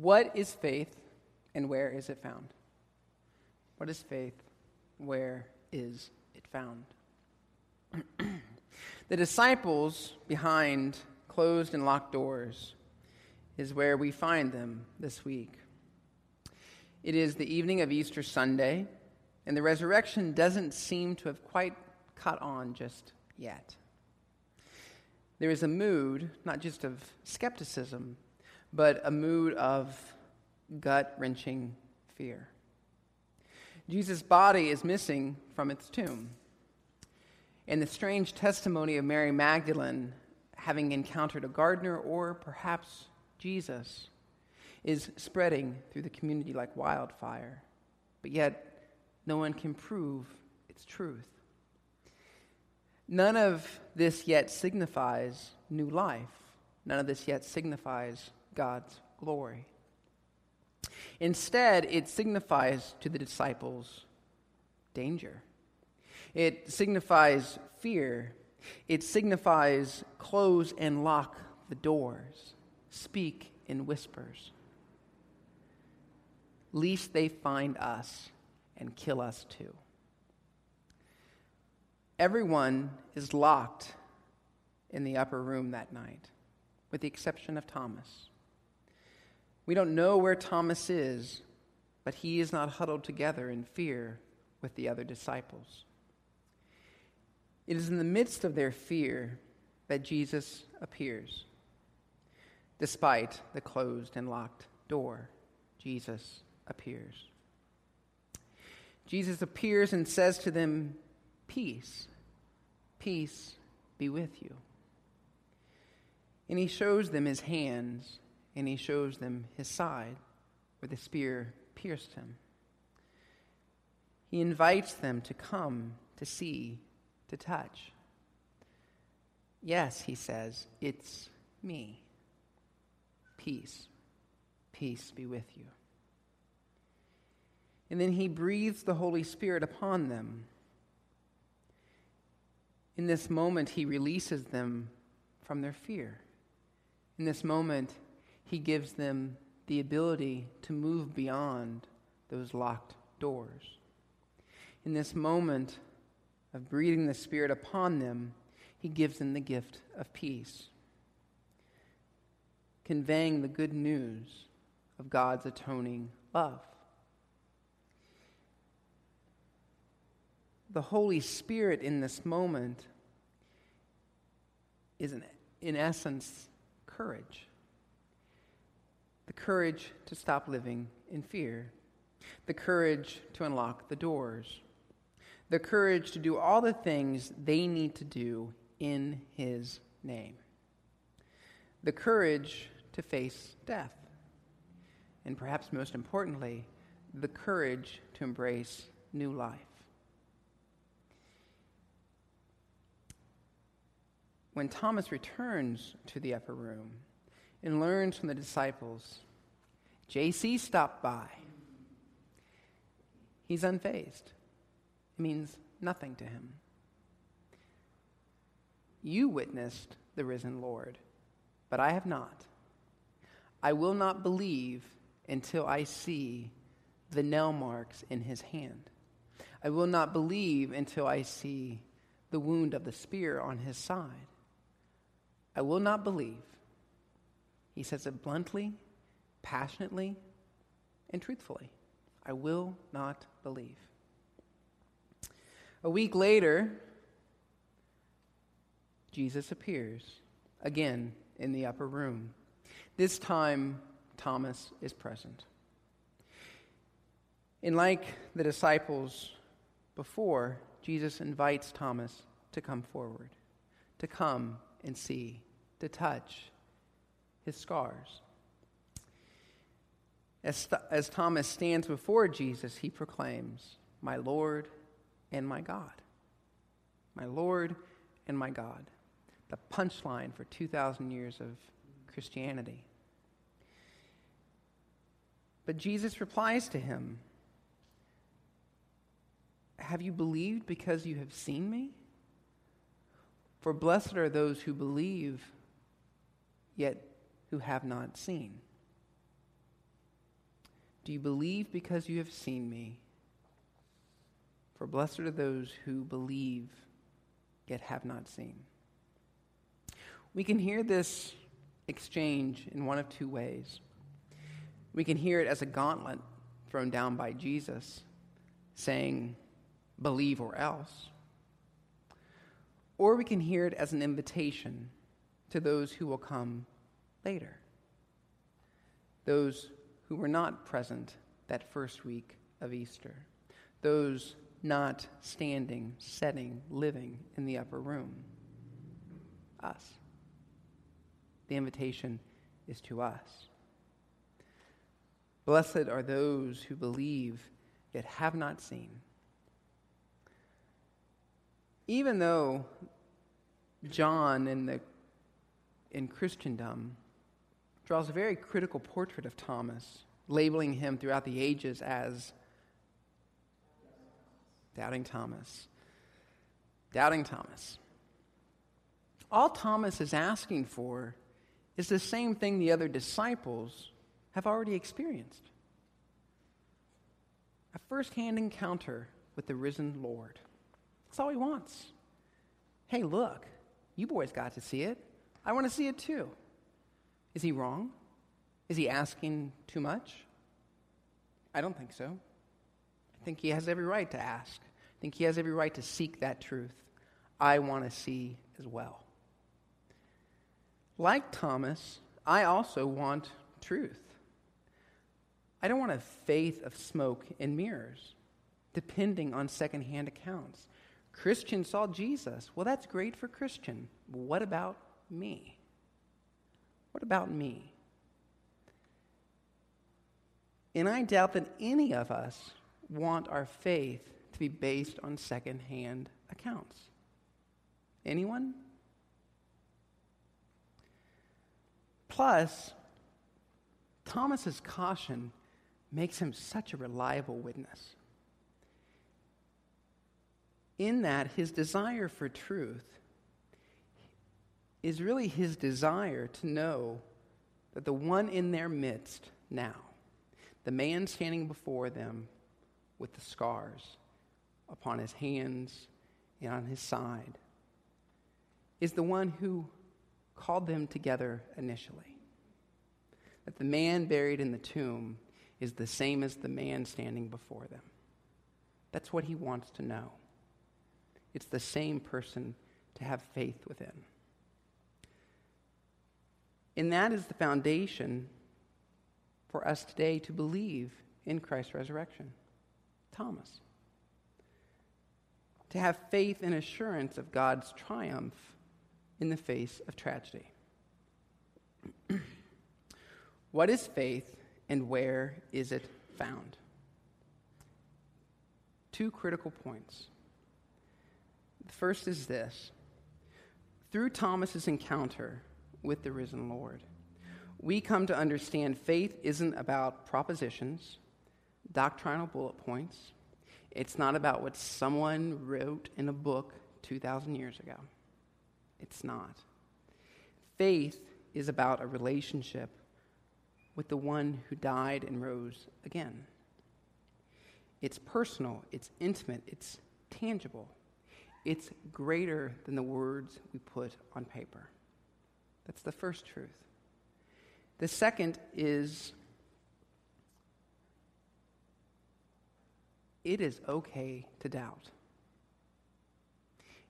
What is faith and where is it found? What is faith? Where is it found? the disciples behind closed and locked doors is where we find them this week. It is the evening of Easter Sunday, and the resurrection doesn't seem to have quite caught on just yet. There is a mood, not just of skepticism, but a mood of gut wrenching fear. Jesus' body is missing from its tomb. And the strange testimony of Mary Magdalene, having encountered a gardener or perhaps Jesus, is spreading through the community like wildfire. But yet, no one can prove its truth. None of this yet signifies new life. None of this yet signifies God's glory. Instead, it signifies to the disciples danger. It signifies fear. It signifies close and lock the doors, speak in whispers, lest they find us and kill us too. Everyone is locked in the upper room that night, with the exception of Thomas. We don't know where Thomas is, but he is not huddled together in fear with the other disciples. It is in the midst of their fear that Jesus appears. Despite the closed and locked door, Jesus appears. Jesus appears and says to them, Peace, peace be with you. And he shows them his hands and he shows them his side where the spear pierced him. He invites them to come, to see, to touch. Yes, he says, it's me. Peace. Peace be with you. And then he breathes the Holy Spirit upon them. In this moment, he releases them from their fear. In this moment, he gives them the ability to move beyond those locked doors. In this moment of breathing the Spirit upon them, he gives them the gift of peace, conveying the good news of God's atoning love. The Holy Spirit in this moment is, in, essence, courage the courage to stop living in fear, the courage to unlock the doors, the courage to do all the things they need to do in His name, the courage to face death, and perhaps most importantly, the courage to embrace new life. When Thomas returns to the upper room, and learns from the disciples. JC stopped by. He's unfazed. It means nothing to him. You witnessed the risen Lord, but I have not. I will not believe until I see the nail marks in his hand. I will not believe until I see the wound of the spear on his side. I will not believe he says it bluntly, passionately, and truthfully. I will not believe. A week later, Jesus appears again in the upper room. This time, Thomas is present. And like the disciples before, Jesus invites Thomas to come forward, to come and see, to touch, his scars. As, as Thomas stands before Jesus, he proclaims, My Lord and my God. My Lord and my God. The punchline for 2,000 years of Christianity. But Jesus replies to him, Have you believed because you have seen me? For blessed are those who believe, yet who have not seen. Do you believe because you have seen me? For blessed are those who believe yet have not seen. We can hear this exchange in one of two ways. We can hear it as a gauntlet thrown down by Jesus, saying, Believe or else. Or we can hear it as an invitation to those who will come later, those who were not present that first week of Easter, those not standing, setting, living in the upper room. Us. The invitation is to us. Blessed are those who believe yet have not seen. Even though John in, the, in Christendom draws a very critical portrait of Thomas, labeling him throughout the ages as Doubting Thomas. Doubting Thomas. All Thomas is asking for is the same thing the other disciples have already experienced a firsthand encounter with the risen Lord. That's all he wants. Hey, look, you boys got to see it. I want to see it too. Is he wrong? Is he asking too much? I don't think so. I think he has every right to ask. I think he has every right to seek that truth. I want to see as well. Like Thomas, I also want truth. I don't want a faith of smoke and mirrors, depending on secondhand accounts. Christian saw Jesus. Well, that's great for Christian. What about me? What about me? And I doubt that any of us want our faith to be based on secondhand accounts. Anyone? Plus, Thomas's caution makes him such a reliable witness. In that, his desire for truth is really his desire to know that the one in their midst now, the man standing before them with the scars upon his hands and on his side, is the one who called them together initially. That the man buried in the tomb is the same as the man standing before them. That's what he wants to know. It's the same person to have faith within. And that is the foundation for us today to believe in Christ's resurrection. Thomas. To have faith and assurance of God's triumph in the face of tragedy. what is faith and where is it found? Two critical points. The first is this through Thomas's encounter with the risen Lord, we come to understand faith isn't about propositions, doctrinal bullet points. It's not about what someone wrote in a book 2,000 years ago. It's not. Faith is about a relationship with the one who died and rose again. It's personal, it's intimate, it's tangible, it's greater than the words we put on paper. That's the first truth. The second is it is okay to doubt.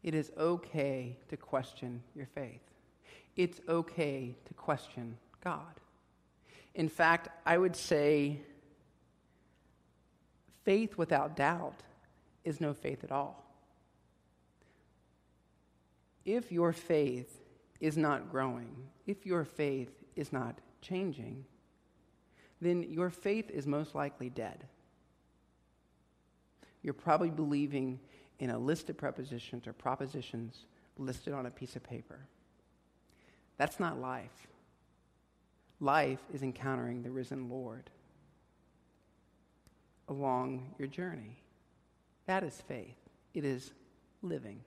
It is okay to question your faith. It's okay to question God. In fact, I would say faith without doubt is no faith at all. If your faith is not growing, if your faith is not changing, then your faith is most likely dead. You're probably believing in a list of prepositions or propositions listed on a piece of paper. That's not life. Life is encountering the risen Lord along your journey. That is faith, it is living.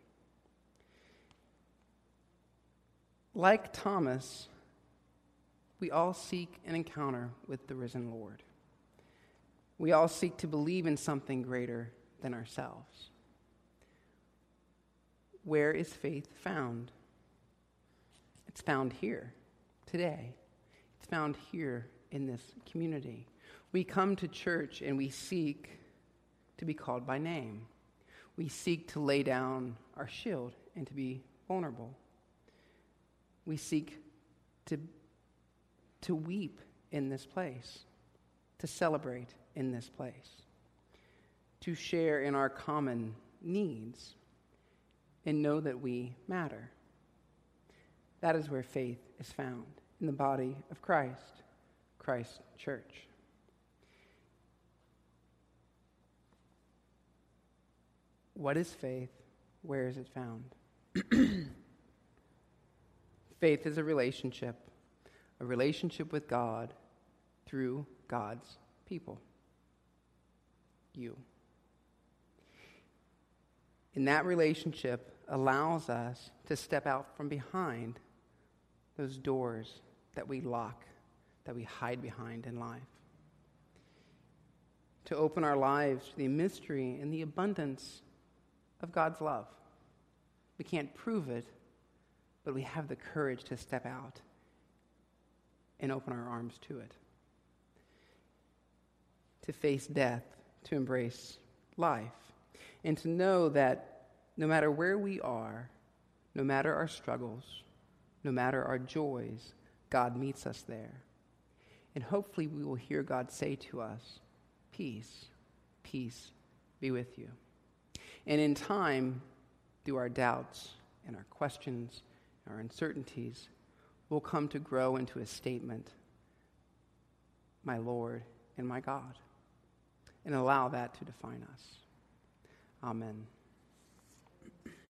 Like Thomas, we all seek an encounter with the risen Lord. We all seek to believe in something greater than ourselves. Where is faith found? It's found here, today. It's found here in this community. We come to church and we seek to be called by name. We seek to lay down our shield and to be vulnerable. We seek to, to weep in this place, to celebrate in this place, to share in our common needs, and know that we matter. That is where faith is found in the body of Christ, Christ Church. What is faith? Where is it found? faith is a relationship, a relationship with God through God's people. You. In that relationship allows us to step out from behind those doors that we lock, that we hide behind in life. To open our lives to the mystery and the abundance of God's love. We can't prove it, but we have the courage to step out and open our arms to it. To face death, to embrace life, and to know that no matter where we are, no matter our struggles, no matter our joys, God meets us there. And hopefully, we will hear God say to us, Peace, peace be with you. And in time, through our doubts and our questions, our uncertainties, we'll come to grow into a statement, My Lord and my God, and allow that to define us. Amen.